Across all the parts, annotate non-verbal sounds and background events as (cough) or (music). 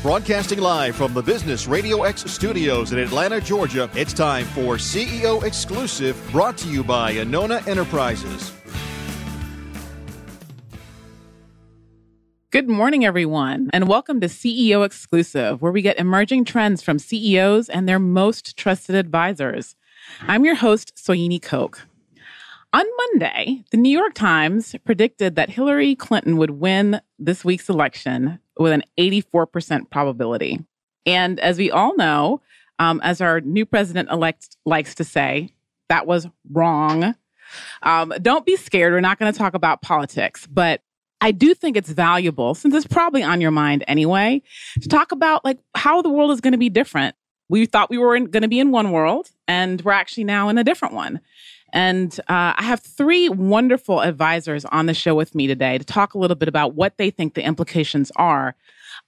Broadcasting live from the Business Radio X studios in Atlanta, Georgia, it's time for CEO Exclusive, brought to you by Anona Enterprises. Good morning, everyone, and welcome to CEO Exclusive, where we get emerging trends from CEOs and their most trusted advisors. I'm your host, Soyini Koch. On Monday, the New York Times predicted that Hillary Clinton would win this week's election with an 84% probability. And as we all know, um, as our new president elect likes to say, that was wrong. Um, don't be scared. We're not going to talk about politics, but I do think it's valuable, since it's probably on your mind anyway, to talk about like how the world is going to be different. We thought we were going to be in one world, and we're actually now in a different one. And uh, I have three wonderful advisors on the show with me today to talk a little bit about what they think the implications are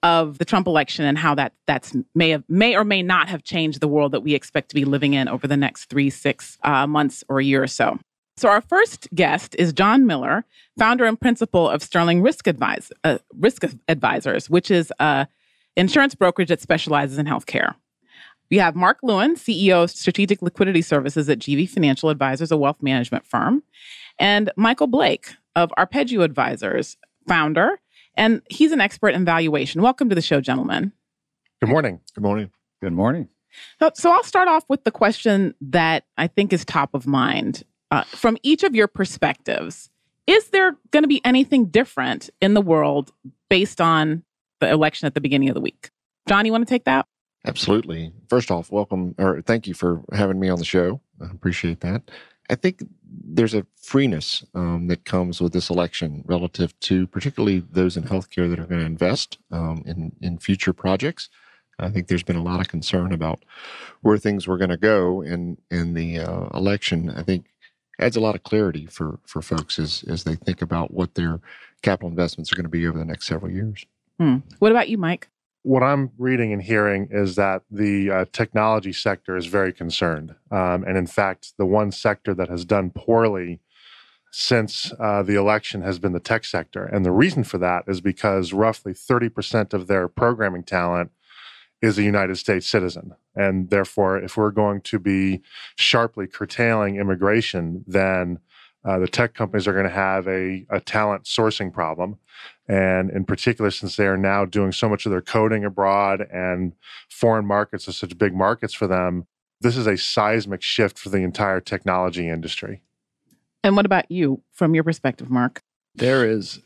of the Trump election and how that that's may have may or may not have changed the world that we expect to be living in over the next three, six uh, months or a year or so. So our first guest is John Miller, founder and principal of Sterling Risk Advise, uh, Risk Advisors, which is a insurance brokerage that specializes in healthcare. We have Mark Lewin, CEO of Strategic Liquidity Services at GV Financial Advisors, a wealth management firm, and Michael Blake of Arpeggio Advisors, founder, and he's an expert in valuation. Welcome to the show, gentlemen. Good morning. Good morning. Good morning. So I'll start off with the question that I think is top of mind. Uh, from each of your perspectives, is there going to be anything different in the world based on the election at the beginning of the week? John, you want to take that? Absolutely. First off, welcome or thank you for having me on the show. I appreciate that. I think there's a freeness um, that comes with this election relative to particularly those in healthcare that are going to invest um, in, in future projects. I think there's been a lot of concern about where things were going to go in, in the uh, election. I think adds a lot of clarity for, for folks as, as they think about what their capital investments are going to be over the next several years. Hmm. What about you, Mike? What I'm reading and hearing is that the uh, technology sector is very concerned. Um, and in fact, the one sector that has done poorly since uh, the election has been the tech sector. And the reason for that is because roughly 30% of their programming talent is a United States citizen. And therefore, if we're going to be sharply curtailing immigration, then uh, the tech companies are going to have a, a talent sourcing problem. And in particular, since they are now doing so much of their coding abroad and foreign markets are such big markets for them, this is a seismic shift for the entire technology industry. And what about you from your perspective, Mark? There has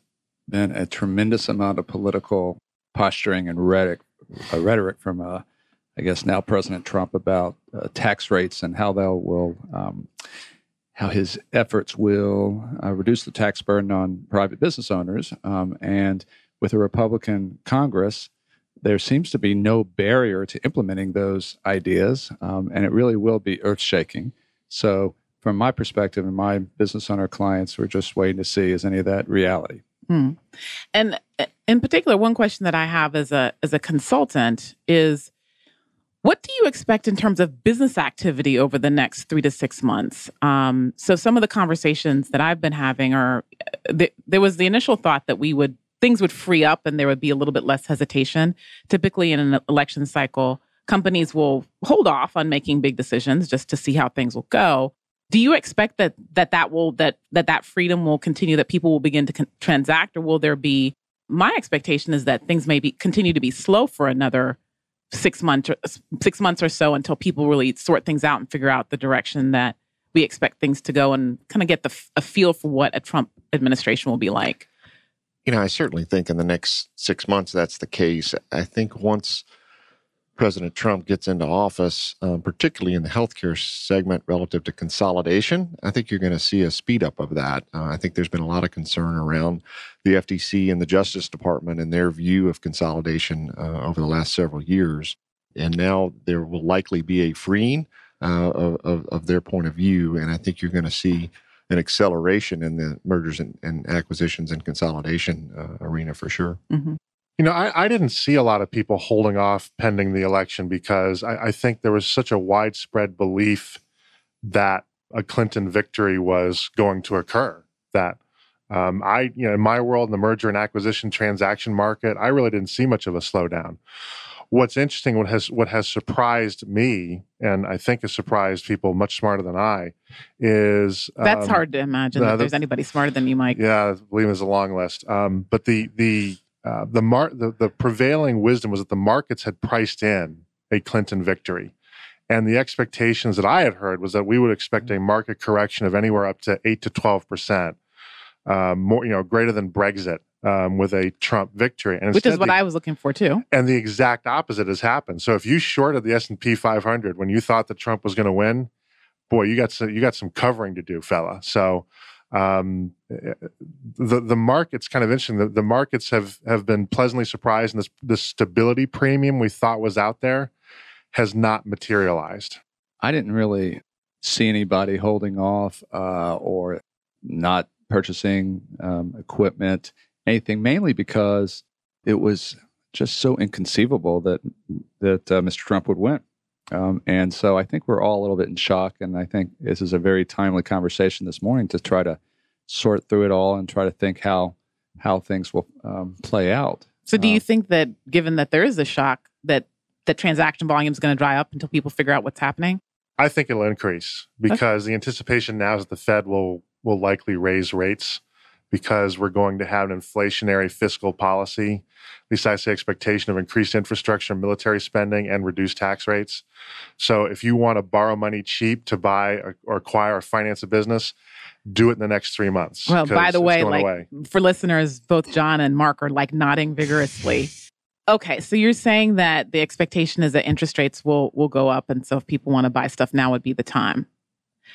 been a tremendous amount of political posturing and rhetoric, uh, rhetoric from, uh, I guess, now President Trump about uh, tax rates and how they will um, how his efforts will uh, reduce the tax burden on private business owners. Um, and with a Republican Congress, there seems to be no barrier to implementing those ideas, um, and it really will be earth shaking. So, from my perspective and my business owner clients, we're just waiting to see is any of that reality. Hmm. And uh, in particular, one question that I have as a as a consultant is what do you expect in terms of business activity over the next three to six months? Um, so, some of the conversations that I've been having are uh, th- there was the initial thought that we would things would free up and there would be a little bit less hesitation. Typically, in an election cycle, companies will hold off on making big decisions just to see how things will go. Do you expect that that that will that that that freedom will continue? That people will begin to con- transact, or will there be? My expectation is that things may be continue to be slow for another six months six months or so until people really sort things out and figure out the direction that we expect things to go and kind of get the a feel for what a Trump administration will be like. You know, I certainly think in the next six months that's the case. I think once President Trump gets into office, um, particularly in the healthcare segment relative to consolidation, I think you're going to see a speed up of that. Uh, I think there's been a lot of concern around the FTC and the Justice Department and their view of consolidation uh, over the last several years. And now there will likely be a freeing uh, of, of, their point of view. And I think you're going to see an acceleration in the mergers and, and acquisitions and consolidation uh, arena for sure. Mm-hmm. You know, I, I, didn't see a lot of people holding off pending the election because I, I, think there was such a widespread belief that a Clinton victory was going to occur. That Um, I, you know, in my world, in the merger and acquisition transaction market, I really didn't see much of a slowdown. What's interesting, what has what has surprised me, and I think has surprised people much smarter than I, is That's um, hard to imagine that the- there's anybody smarter than you, Mike. Yeah, I believe it's a long list. Um, but the the uh, the, mar- the the prevailing wisdom was that the markets had priced in a Clinton victory, and the expectations that I had heard was that we would expect a market correction of anywhere up to eight to twelve percent, um, more you know, greater than Brexit. Um, with a Trump victory, and Which is what the- I was looking for too. and the exact opposite has happened. So if you shorted the S and P 500 when you thought that Trump was going to win, boy, you got some, you got some covering to do, fella. So um, the the markets kind of interesting. The, the markets have have been pleasantly surprised, and this the stability premium we thought was out there has not materialized. I didn't really see anybody holding off uh, or not purchasing um, equipment, anything, mainly because it was just so inconceivable that that uh, Mr. Trump would win. Um, and so I think we're all a little bit in shock. And I think this is a very timely conversation this morning to try to sort through it all and try to think how how things will um, play out. So do you Uh, think that given that there is a shock that that transaction volume is going to dry up until people figure out what's happening? I think it'll increase because the anticipation now is that the Fed will will likely raise rates because we're going to have an inflationary fiscal policy. At least I say expectation of increased infrastructure and military spending and reduced tax rates. So if you want to borrow money cheap to buy or, or acquire or finance a business, do it in the next three months. Well, by the way, like away. for listeners, both John and Mark are like nodding vigorously. Okay, so you're saying that the expectation is that interest rates will will go up, and so if people want to buy stuff now would be the time.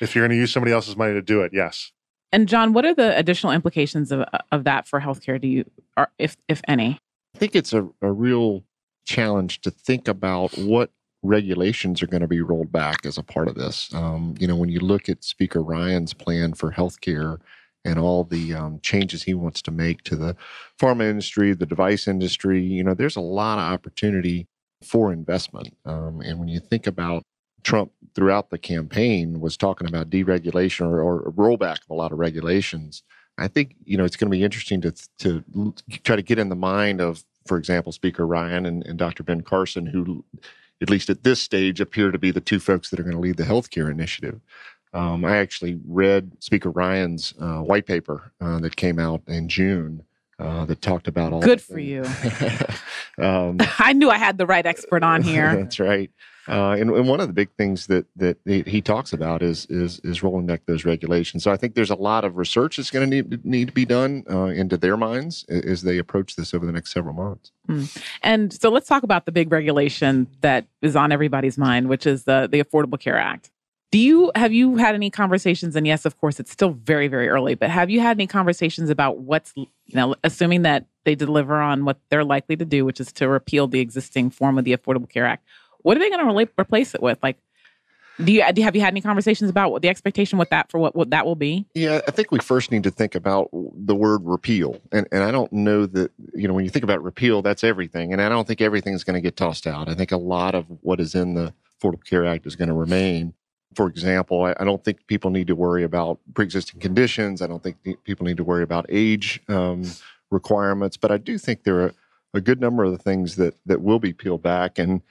if you're going to use somebody else's money to do it, yes. And John, what are the additional implications of of that for healthcare? Do you, or if if any? I think it's a, a real challenge to think about what regulations are going to be rolled back as a part of this. Um, you know, when you look at Speaker Ryan's plan for healthcare and all the um, changes he wants to make to the pharma industry, the device industry, you know, there's a lot of opportunity for investment. Um, and when you think about Trump throughout the campaign was talking about deregulation or, or a rollback of a lot of regulations. I think you know it's going to be interesting to to try to get in the mind of, for example, Speaker Ryan and, and Dr. Ben Carson, who, at least at this stage, appear to be the two folks that are going to lead the healthcare initiative. Um, I actually read Speaker Ryan's uh, white paper uh, that came out in June uh, that talked about all. Good for you. (laughs) um, (laughs) I knew I had the right expert on here. (laughs) That's right. Uh, and, and one of the big things that that he, talks about is is is rolling back those regulations. So I think there's a lot of research that's going to need need to be done uh, into their minds as they approach this over the next several months. And so let's talk about the big regulation that is on everybody's mind, which is the the Affordable Care Act. Do you have you had any conversations? And yes, of course, it's still very very early, but have you had any conversations about what's you know, assuming that they deliver on what they're likely to do, which is to repeal the existing form of the Affordable Care Act? What are they going to rela- replace it with? Like, do you have you had any conversations about what the expectation what that for what, what that will be? Yeah, I think we first need to think about the word repeal, and and I don't know that you know when you think about repeal, that's everything, and I don't think everything's going to get tossed out. I think a lot of what is in the Affordable Care Act is going to remain. For example, I, I don't think people need to worry about pre-existing conditions. I don't think people need to worry about age um, requirements, but I do think there are a good number of the things that that will be peeled back, and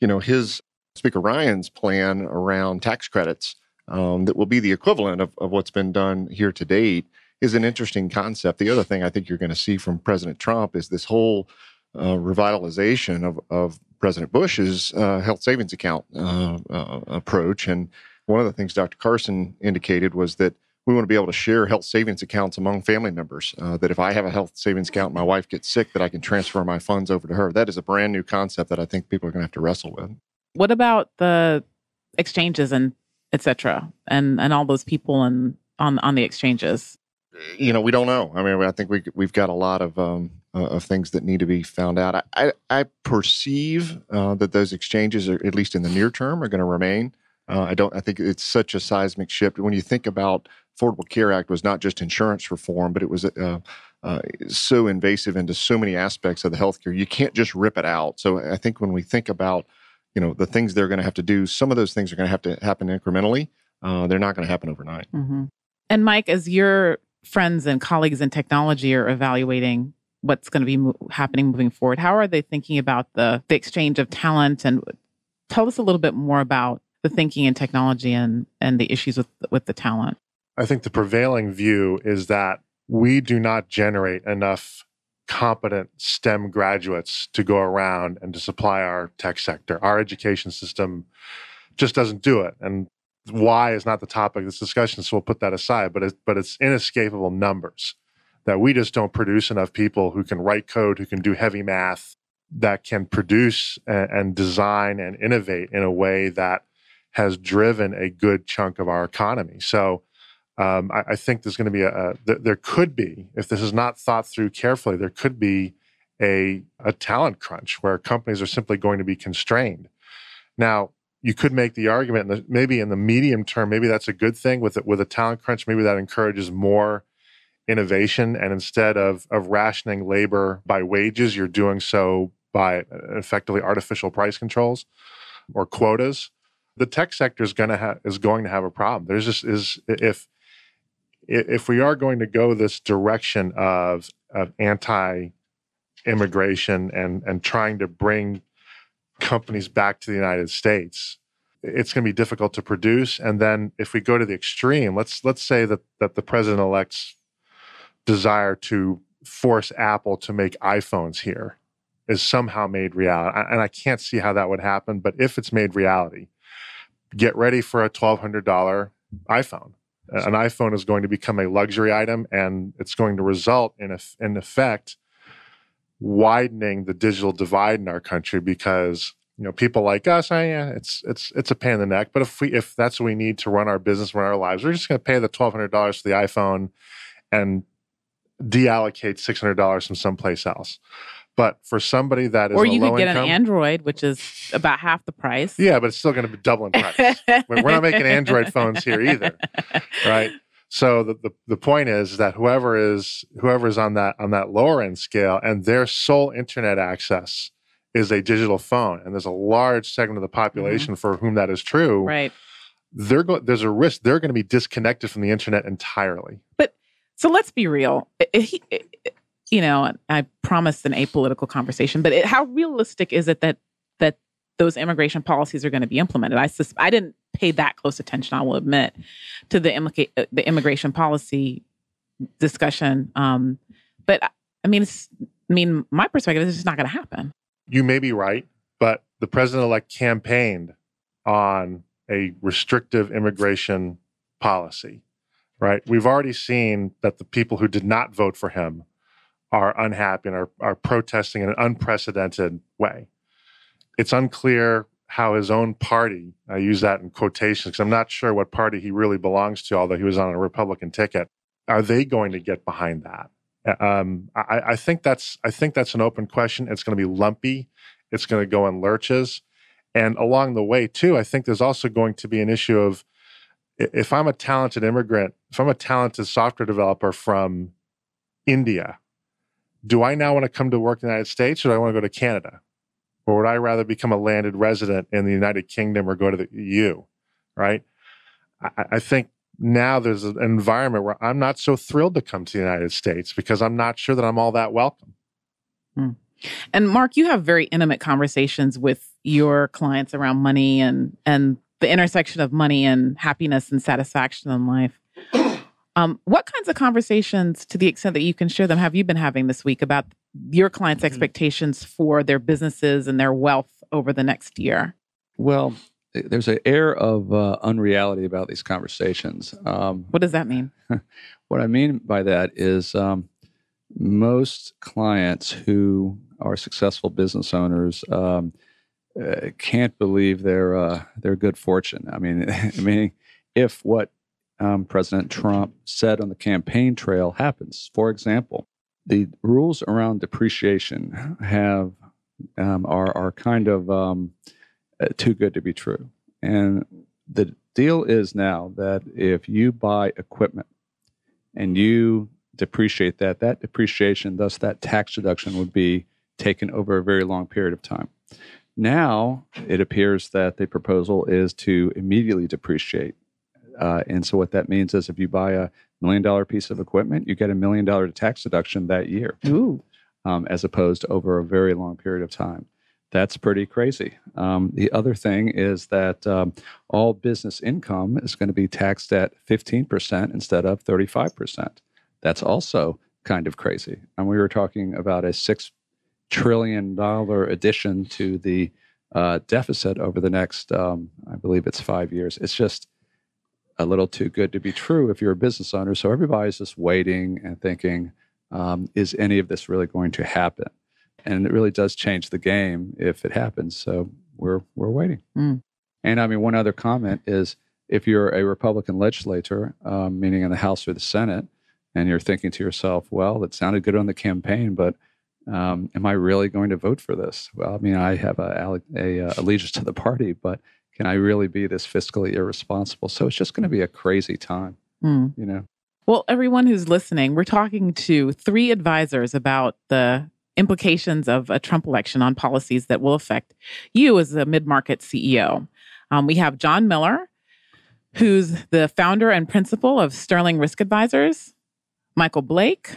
you know his Speaker Ryan's plan around tax credits um, that will be the equivalent of, of what's been done here to date is an interesting concept. The other thing I think you're going to see from President Trump is this whole uh, revitalization of, of President Bush's uh, health savings account uh, uh, approach. And one of the things Dr. Carson indicated was that we want to be able to share health savings accounts among family members. Uh, that if I have a health savings account, and my wife gets sick, that I can transfer my funds over to her. That is a brand new concept that I think people are going to have to wrestle with. What about the exchanges and et cetera, and and all those people and on on the exchanges? you know, we don't know. I mean, I think we we've got a lot of um, uh, of things that need to be found out. I I, I perceive uh, that those exchanges, are, at least in the near term, are going to remain. Uh, I don't. I think it's such a seismic shift when you think about Affordable Care Act was not just insurance reform, but it was uh, uh, so invasive into so many aspects of the healthcare. You can't just rip it out. So I think when we think about you know the things they're going to have to do, some of those things are going to have to happen incrementally. Uh, they're not going to happen overnight. hmm And Mike, as you're friends and colleagues in technology are evaluating what's going to be mo- happening moving forward. How are they thinking about the, the exchange of talent? And tell us a little bit more about the thinking in technology and, and the issues with, with the talent. I think the prevailing view is that we do not generate enough competent STEM graduates to go around and to supply our tech sector. Our education system just doesn't do it. And why is not the topic of this discussion, so we'll put that aside. But it's, but it's inescapable numbers that we just don't produce enough people who can write code, who can do heavy math, that can produce and, and design and innovate in a way that has driven a good chunk of our economy. So um, I, I, think there's going to be a, a th- there could be if this is not thought through carefully, there could be a a talent crunch where companies are simply going to be constrained. Now, you could make the argument that maybe in the medium term, maybe that's a good thing with it, with a talent crunch. Maybe that encourages more innovation, and instead of of rationing labor by wages, you're doing so by uh, effectively artificial price controls or quotas. The tech sector is going to have is going to have a problem. There's just is if if we are going to go this direction of, of anti immigration and, and trying to bring companies back to the United States, it's going to be difficult to produce. And then if we go to the extreme, let's let's say that that the president elect's desire to force Apple to make iPhones here is somehow made reality. And I can't see how that would happen, but if it's made reality, get ready for a $1,200 iPhone Uh, an iPhone is going to become a luxury item, and it's going to result in, a, in effect widening the digital divide in our country because you know people like us, oh, yeah, it's it's it's a pain in the neck. But if we if that's what we need to run our business, run our lives, we're just going to pay the twelve hundred dollars for the iPhone and deallocate six hundred dollars from someplace else. But for somebody that is or you could get income, an Android, which is about half the price. Yeah, but it's still going to be doubling price. We're not making Android phones here either, right? So the, the, the point is that whoever is whoever is on that on that lower end scale and their sole internet access is a digital phone, and there's a large segment of the population mm-hmm. for whom that is true. Right. They're go- there's a risk they're going to be disconnected from the internet entirely. But so let's be real. He, you know, I promised an apolitical conversation, but it, how realistic is it that that those immigration policies are going to be implemented? I sus- I didn't pay that close attention, I will admit, to the immica- the immigration policy discussion. Um, but I mean, I mean, my perspective is it's not going to happen. You may be right, but the president elect campaigned on a restrictive immigration policy, right? We've already seen that the people who did not vote for him are unhappy and are, are protesting in an unprecedented way. It's unclear how his own party, I use that in quotations because I'm not sure what party he really belongs to, although he was on a Republican ticket. Are they going to get behind that? Um, I, I, think that's I think that's an open question. It's going to be lumpy. It's going to go in lurches, and along the way too, I think there's also going to be an issue of if I'm a talented immigrant, if I'm a talented software developer from India do I now want to come to work in the United States or do I want to go to Canada? Or would I rather become a landed resident in the United Kingdom or go to the EU? Right. I, I think now there's an environment where I'm not so thrilled to come to the United States because I'm not sure that I'm all that welcome. Hmm. And Mark, you have very intimate conversations with your clients around money and and the intersection of money and happiness and satisfaction in life. Um, what kinds of conversations, to the extent that you can share them, have you been having this week about your clients' mm-hmm. expectations for their businesses and their wealth over the next year? Well, there's an air of uh, unreality about these conversations. Um, what does that mean? (laughs) what I mean by that is um, most clients who are successful business owners um, uh, can't believe their uh, their good fortune. I mean, (laughs) I mean, if what um, President Trump said on the campaign trail happens. For example, the rules around depreciation have um, are are kind of um, uh, too good to be true, and the deal is now that if you buy equipment and you depreciate that, that depreciation, thus that tax deduction, would be taken over a very long period of time. Now it appears that the proposal is to immediately depreciate uh, and so what that means is if you buy a million dollar piece of equipment, you get a million dollar tax deduction that year, Ooh. um, as opposed to over a very long period of time. That's pretty crazy. Um, the other thing is that um, all business income is going to be taxed at 15% instead of 35%. That's also kind of crazy. And we were talking about a $6 trillion addition to the uh, deficit over the next, um, I believe it's five years. It's just a little too good to be true if you're a business owner. So everybody's just waiting and thinking, um, is any of this really going to happen? and it really does change the game if it happens. So we're we're waiting. Mm. And I mean, one other comment is if you're a Republican legislator, um, meaning in the House or the Senate, and you're thinking to yourself, "Well, it sounded good on the campaign, but um, am I really going to vote for this?" Well, I mean, I have a, a, a allegiance to the party, but can I really be this fiscally irresponsible? So it's just going to be a crazy time, Mm. you know. Well, everyone who's listening, we're talking to three advisors about the implications of a Trump election on policies that will affect you as a mid market CEO. Um, we have John Miller, who's the founder and principal of Sterling Risk Advisors, Michael Blake,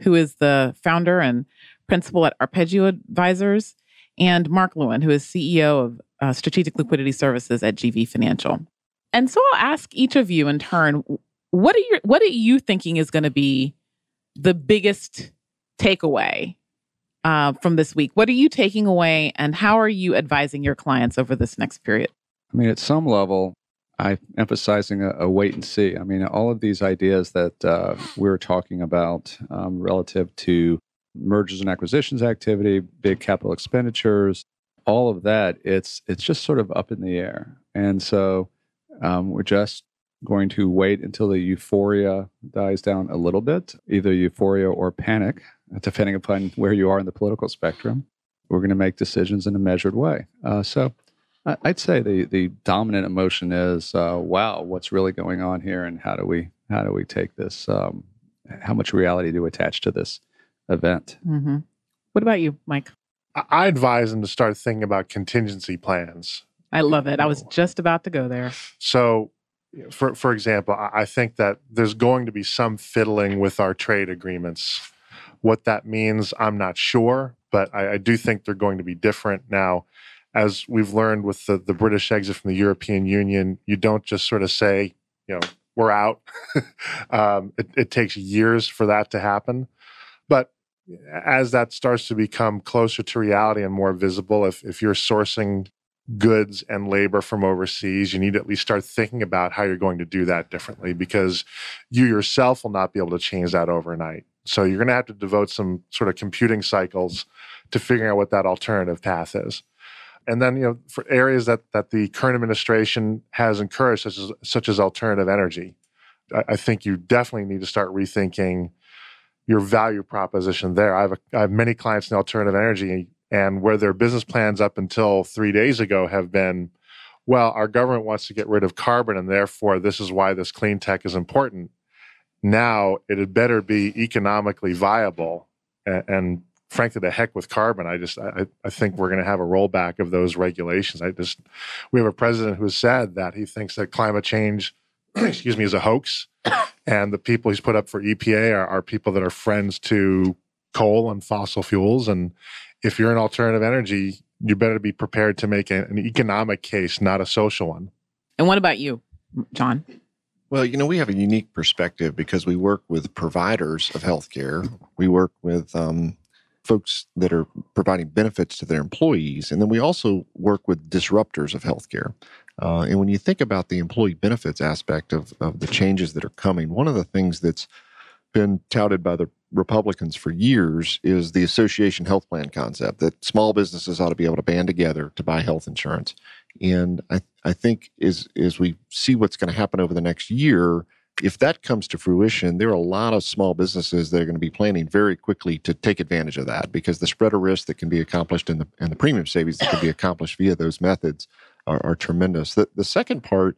who is the founder and principal at Arpeggio Advisors, and Mark Lewin, who is CEO of uh, Strategic Liquidity Services at GV Financial. And so I'll ask each of you in turn what are you what are you thinking is going to be the biggest takeaway uh, from this week? What are you taking away, and how are you advising your clients over this next period? I mean, at some level, I'm emphasizing a, a wait and see. I mean, all of these ideas that uh, we're talking about um, relative to mergers and acquisitions activity, big capital expenditures, all of that, it's it's just sort of up in the air, and so um, we're just going to wait until the euphoria dies down a little bit, either euphoria or panic, depending upon where you are in the political spectrum. We're going to make decisions in a measured way. Uh, so I'd say the the dominant emotion is, uh, wow, what's really going on here, and how do we how do we take this? Um, how much reality do we attach to this event? Mm-hmm. What about you, Mike? I- I advise them to start thinking about contingency plans. I love it. I was just about to go there. So, for for example, I I think that there's going to be some fiddling with our trade agreements. What that means, I'm not sure, but I, I do think they're going to be different now. As we've learned with the, the British exit from the European Union, you don't just sort of say, you know, we're out. (laughs) um, it, it takes years for that to happen. But as that starts to become closer to reality and more visible, if, if you're sourcing goods and labor from overseas, you need to at least start thinking about how you're going to do that differently because you yourself will not be able to change that overnight. So you're going to have to devote some sort of computing cycles to figuring out what that alternative path is. And then, you know, for areas that that the current administration has encouraged, such as such as alternative energy, I, I think you definitely need to start rethinking your value proposition there. I have a, I have many clients in alternative energy, and where their business plans up until three days ago have been, well, our government wants to get rid of carbon, and therefore this is why this clean tech is important. Now it had better be economically viable, and, and frankly, the heck with carbon. I just I, I think we're going to have a rollback of those regulations. I just we have a president who has said that he thinks that climate change, (clears throat) excuse me, is a hoax, and the people he's put up for EPA are, are people that are friends to coal and fossil fuels. And if you're an alternative energy, you better be prepared to make a- an economic case, not a social one. And what about you, John? Well, you know, we have a unique perspective because we work with providers of healthcare. We work with um, folks that are providing benefits to their employees, and then we also work with disruptors of healthcare. Uh, and when you think about the employee benefits aspect of, of the changes that are coming, one of the things that's been touted by the Republicans for years is the association health plan concept that small businesses ought to be able to band together to buy health insurance. And I, I think as, as we see what's going to happen over the next year, if that comes to fruition, there are a lot of small businesses that are going to be planning very quickly to take advantage of that because the spread of risk that can be accomplished and the, and the premium savings that can be (clears throat) accomplished via those methods are, are tremendous. The, the second part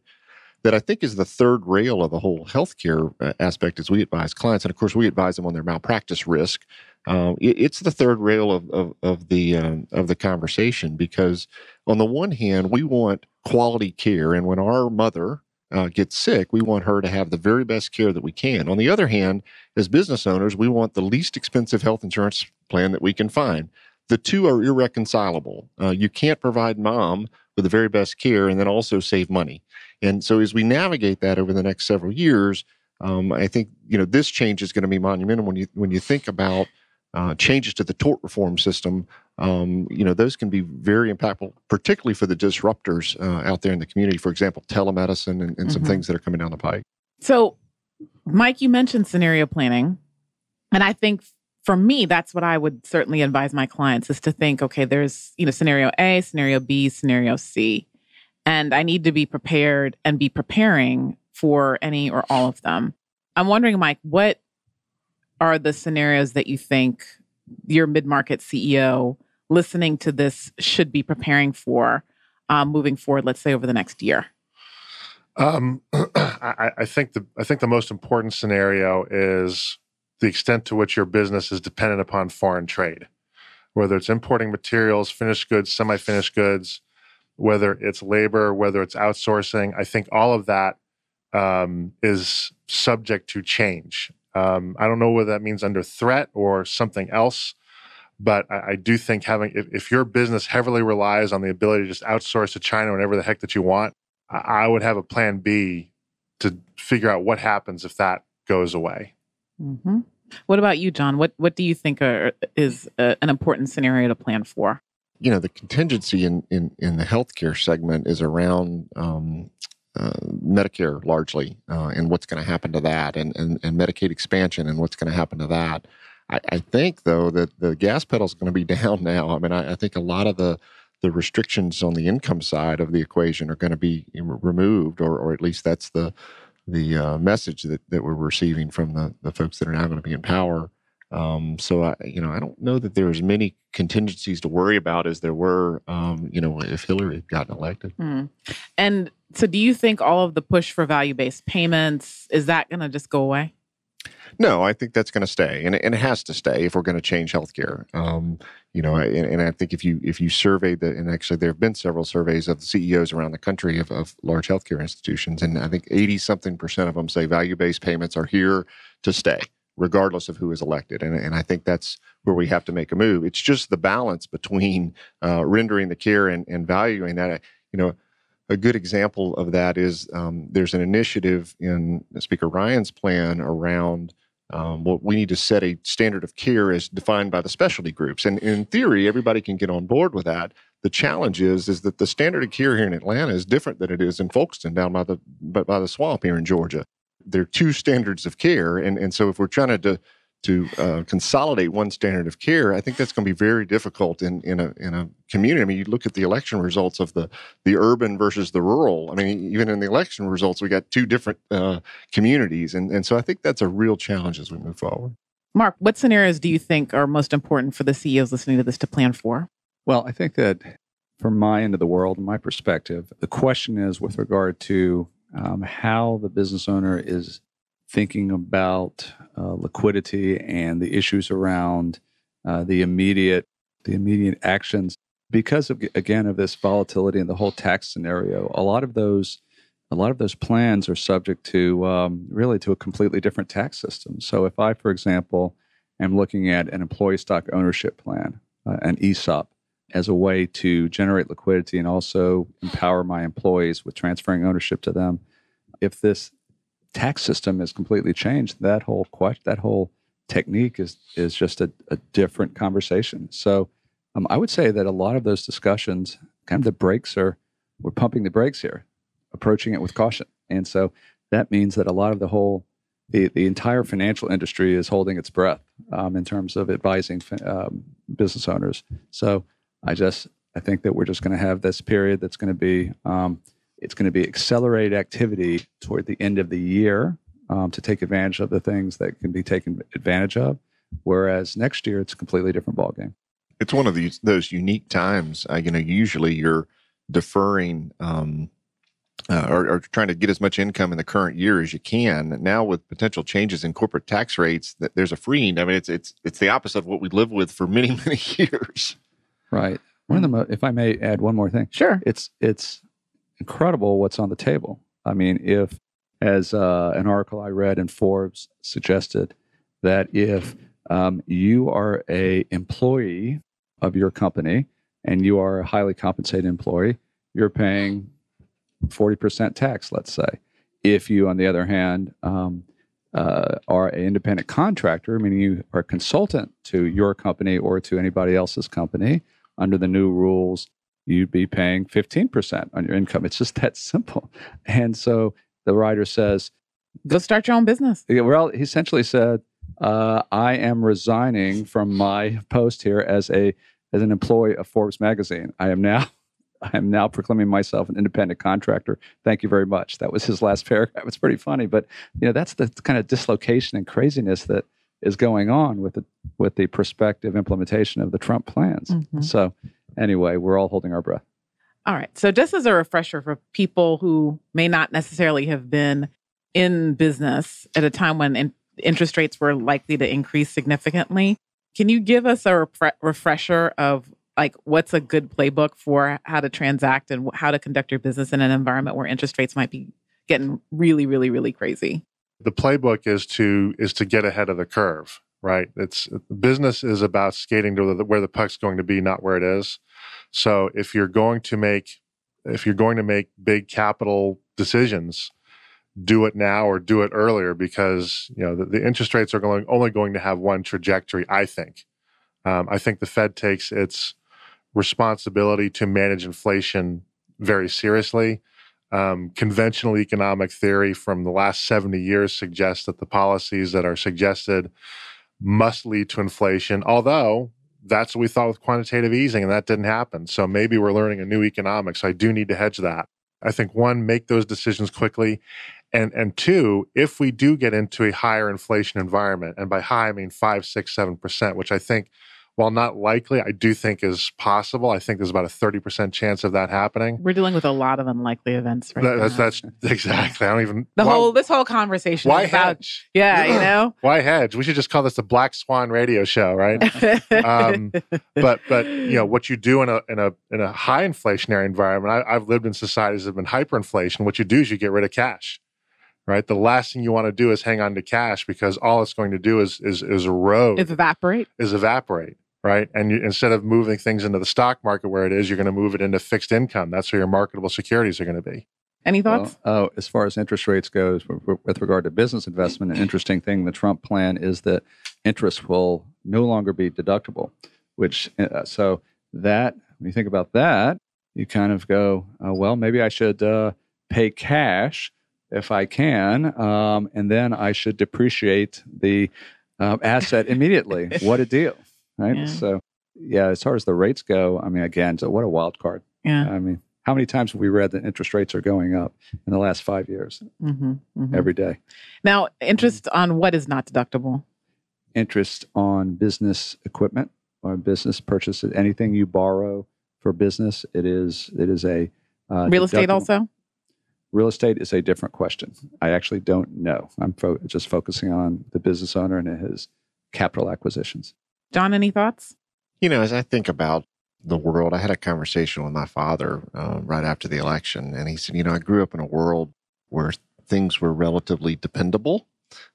that I think is the third rail of the whole healthcare uh, aspect is we advise clients, and of course we advise them on their malpractice risk. Um, it, it's the third rail of of, of the um, of the conversation because on the one hand we want quality care, and when our mother uh, gets sick, we want her to have the very best care that we can. On the other hand, as business owners, we want the least expensive health insurance plan that we can find. The two are irreconcilable. Uh, you can't provide mom with the very best care and then also save money. And so, as we navigate that over the next several years, um, I think you know this change is going to be monumental when you when you think about uh, changes to the tort reform system. Um, you know those can be very impactful, particularly for the disruptors uh, out there in the community. For example, telemedicine and, and mm-hmm. some things that are coming down the pike. So, Mike, you mentioned scenario planning, and I think for me, that's what I would certainly advise my clients is to think, okay, there's you know scenario A, scenario B, scenario C, and I need to be prepared and be preparing for any or all of them. I'm wondering, Mike, what are the scenarios that you think your mid market CEO listening to this should be preparing for um, moving forward, let's say over the next year? Um, (clears throat) I, I, think the I think the most important scenario is the extent to which your business is dependent upon foreign trade, whether it's importing materials, finished goods, semi-finished goods, whether it's labor, whether it's outsourcing. I think all of that um, is subject to change. Um, I don't know whether that means under threat or something else, but I, I do think having if, if, your business heavily relies on the ability to just outsource to China whenever the heck that you want, I, I would have a plan B to figure out what happens if that goes away. Mm-hmm. What about you, John? What what do you think are, is a, an important scenario to plan for? You know, the contingency in in, in the healthcare segment is around um, uh, Medicare largely, uh, and what's going to happen to that, and, and, and Medicaid expansion, and what's going to happen to that. I, I, think though that the gas pedal is going to be (laughs) down now. I mean, I, I, think a lot of the the restrictions on the income side of the equation are going to be removed, or or at least that's the the uh, message that, that we're receiving from the the folks that are now going to be in power. Um, so I, you know, I don't know that there as many contingencies to worry about as there were, um, you know, if Hillary had gotten elected. Mm. And so, do you think all of the push for value based payments is that going to just go away? No, I think that's going to stay, and, and it has to stay if we're going to change healthcare. Um, you know, and, and, I think if you if you survey the, and actually there have been several surveys of the CEOs around the country of, of large healthcare institutions, and I think eighty something percent of them say value based payments are here to stay regardless of who is elected. And, and I think that's where we have to make a move. It's just the balance between (laughs) uh, rendering the care and, and valuing that. You know, a good example of that is um, there's an initiative in Speaker Ryan's plan around um, what we need to set a standard of care as defined by the specialty groups. And in theory, everybody can get on board with that. The challenge is is that the standard of care here in Atlanta is different than it is in Folkston down by the by the swamp here in Georgia there are two standards of care, and and so if we're trying to to uh, consolidate one standard of care, I think that's going to be very difficult in in a in a community. I mean, you look at the election results of the the urban versus the rural. I mean, even in the election results, we got two different uh, communities, and and so I think that's a real challenge as we move forward. Mark, what scenarios do you think are most important for the CEOs listening to this to plan for? Well, I think that from my end of the world, my perspective, the question is with regard to um, how the business owner is thinking about uh, liquidity and the issues around uh, the immediate the immediate actions. Because of again of this volatility and the whole tax scenario a lot of those a lot of those plans are subject to um, really to a completely different tax system. So if i for example am looking at an employee stock ownership plan uh, an esop as a way to generate liquidity and also empower my employees with transferring ownership to them. If this tax system is completely changed, that whole question, that whole technique is is just a, a different conversation. So um, I would say that a lot of those discussions, kind of the brakes are, we're pumping the brakes here, approaching it with caution, and so that means that a lot of the whole the, the entire financial industry is holding its breath um, in terms of advising um, business owners. So I just I think that we're just going to have this period that's going to be um, it's going to be accelerated activity toward the end of the year um, to take advantage of the things that can be taken advantage of. Whereas next year it's a completely different ballgame. It's one of these those unique times. Uh, you know, usually you're deferring um, uh, or, or, trying to get as much income in the current year as you can. Now, with potential changes in corporate tax rates, that there's a freeing. I mean, it's it's it's the opposite of what we live with for many (laughs) many years. Right. One of the, mo- if I may add one more thing. Sure. It's it's incredible what's on the table. I mean, if, as uh, an article I read in Forbes suggested, that if um, you are a employee of your company and you are a highly compensated employee, you're paying 40% tax, let's say. If you, on the other hand, um, uh, are an independent contractor, meaning you are a consultant to your company or to anybody else's company, under the new rules, you'd be paying 15% on your income. It's just that simple. And so the writer says, Go start your own business. Well, he essentially said, uh, I am resigning from my post here as a as an employee of Forbes magazine. I am now (laughs) I am now proclaiming myself an independent contractor. Thank you very much. That was his last (laughs) paragraph. It's pretty funny, but you know that's the kind of dislocation and craziness that is going on with the with the prospective implementation of the Trump plans. Mm-hmm. So anyway, we're all holding our breath. All right. So just as a refresher for people who may not necessarily have been in business at a time when in- interest rates were likely to increase significantly, can you give us a re- refresher of like what's a good playbook for how to transact and how to conduct your business in an environment where interest rates might be getting really really really crazy the playbook is to is to get ahead of the curve right? It's business is about skating to the, where the puck's going to be not where it is. So if you're going to make if you're going to make big capital decisions do it now or do it earlier because you know the, the interest rates are going only going to have one trajectory i think. Um, i think the fed takes its responsibility to manage inflation very seriously. Um, conventional economic theory from the last 70 years suggests that the policies that are suggested must lead to inflation, although that's what we thought with quantitative easing, and that didn't happen. So maybe we're learning a new economics. I do need to hedge that. I think one, make those decisions quickly. And and two, if we do get into a higher inflation environment, and by high I mean five, six, seven percent, which I think while not likely, I do think is possible. I think there's about a 30% chance of that happening. We're dealing with a lot of unlikely events right that, that's, that's, exactly. I don't even the why, whole this whole conversation. Why about, hedge? Yeah, you know. why hedge? We should just call this the Black Swan Radio Show, right? um, but but you know what you do in a in a in a high inflationary environment. I, I've lived in societies that have been hyperinflation. What you do is you get rid of cash right? The last thing you want to do is hang on to cash because all it's going to do is is, is erode, is evaporate, is evaporate right? And you, instead of moving things into the stock market where it is, you're going to move it into fixed income. That's where your marketable securities are going to be. Any thoughts? Well, oh, as far as interest rates goes, with regard to business investment, an interesting thing the Trump plan is that interest will no longer be deductible. Which uh, so that when you think about that, you kind of go, uh, well, maybe I should uh, pay cash if I can, um, and then I should depreciate the uh, asset immediately. what a deal! Right? Yeah. So, yeah, as far as the rates go, I mean, again, so what a wild card. Yeah. I mean, how many times have we read that interest rates are going up in the last five years? Mm-hmm, mm-hmm. Every day. Now, interest on what is not deductible? Interest on business equipment or business purchases. Anything you borrow for business, it is it is a uh, real estate also. Real estate is a different question. I actually don't know. I'm fo- just focusing on the business owner and his capital acquisitions. John, any thoughts? You know, as I think about the world, I had a conversation with my father uh, right after the election, and he said, You know, I grew up in a world where things were relatively dependable.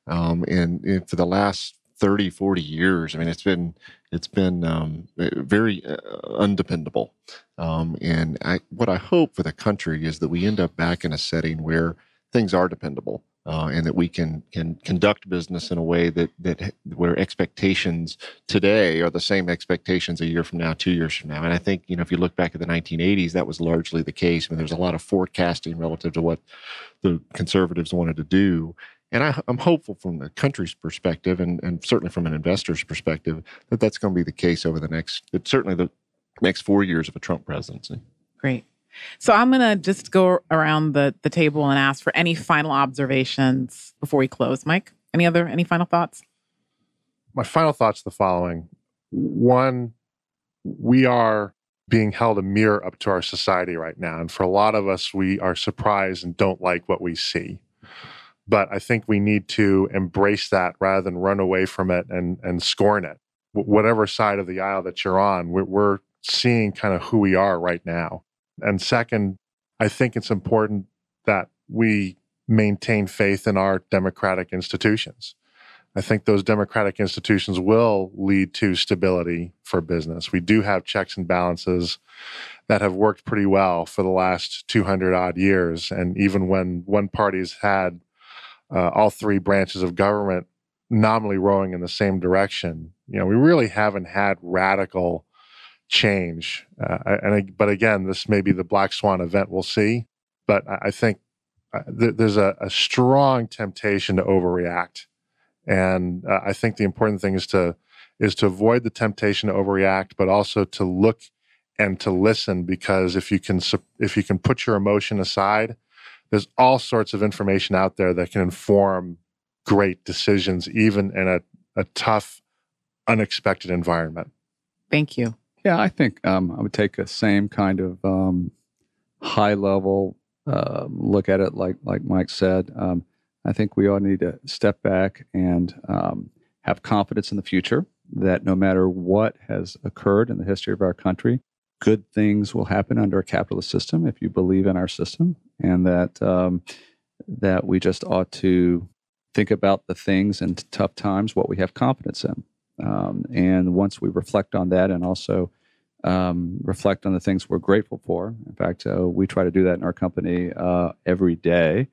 Um, and, and, for the last 30, 40 years, I mean, it's been it's been um, very uh, undependable. Um, and I, what I hope for the country is that we end up back in a setting where things are dependable uh, and that we can can conduct business in a way that that where expectations today are the same expectations a year from now, two years from now. And I think you know if you look back at the 1980s, that was largely the case. I mean, there was a lot of forecasting relative to what the conservatives wanted to do. And I, am hopeful from the country's perspective, and, and certainly from an investor's perspective, that that's going to be the case over the next, certainly the next four years of a Trump presidency. Great. So I'm going to just go around the, the table and ask for any final observations before we close. Mike, any other, any final thoughts? My final thoughts the following. One, we are being held a mirror up to our society right now. And for a lot of us, we are surprised and don't like what we see. But I think we need to embrace that rather than run away from it and, and scorn it. whatever side of the aisle that you're on, we're seeing kind of who we are right now. And second, I think it's important that we maintain faith in our democratic institutions. I think those democratic institutions will lead to stability for business. We do have checks and balances that have worked pretty well for the last 200 odd years. And even when one party's had uh, all three branches of government nominally rowing in the same direction, you know, we really haven't had radical change. Uh, and but again, this may be the black swan event. We'll see. But I think uh, th- there's a, a, strong temptation to overreact, and uh, I think the important thing is to is to avoid the temptation to overreact, but also to look and to listen because if you can if you can put your emotion aside, there's all sorts of information out there that can inform great decisions, even in a, a tough, unexpected environment. Thank you. Yeah, I think um, I would take a same kind of um, high level uh, look at it, like like Mike said. Um, I think we all need to step back and um, have confidence in the future that no matter what has occurred in the history of our country, good things will happen under a capitalist system if you believe in our system, and that um, that we just ought to think about the things in tough times what we have confidence in. Um, and once we reflect on that and also um, reflect on the things we're grateful for, in fact, uh, we try to do that in our company uh, every day.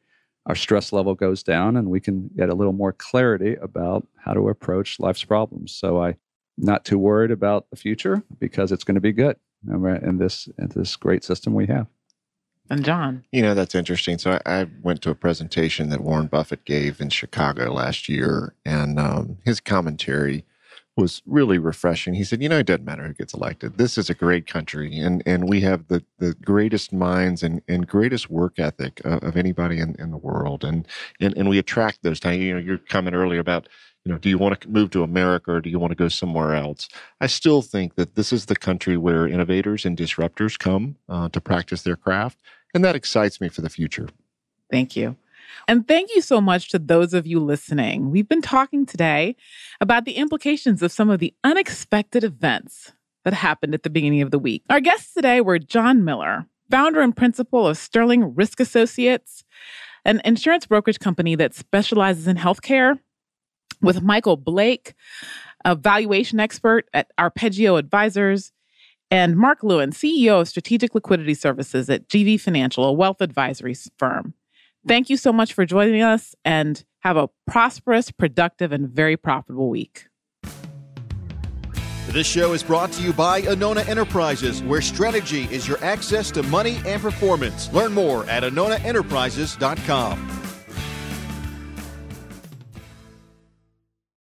Our stress level goes down, and we can get a little more clarity about how to approach life's problems. So I'm not too worried about the future because it's going to be good in this in this great system we have. And John, you know that's interesting. So I, I went to a presentation that Warren Buffett gave in Chicago last year, and um, his commentary was really refreshing. He said, "You know, it doesn't matter who gets elected. This is a great country, and and we have the the greatest minds and, and greatest work ethic of, of anybody in, in the world, and, and and we attract those. Now, You know, your comment earlier about." You know, do you want to move to America or do you want to go somewhere else? I still think that this is the country where innovators and disruptors come uh, to practice their craft, and that excites me for the future. Thank you. And thank you so much to those of you listening. We've been talking today about the implications of some of the unexpected events that happened at the beginning of the week. Our guests today were John Miller, founder and principal of Sterling Risk Associates, an insurance brokerage company that specializes in healthcare, with Michael Blake, a valuation expert at Arpeggio Advisors, and Mark Lewin, CEO of Strategic Liquidity Services at GV Financial, a wealth advisory firm. Thank you so much for joining us and have a prosperous, productive, and very profitable week. This show is brought to you by Anona Enterprises, where strategy is your access to money and performance. Learn more at AnonaEnterprises.com.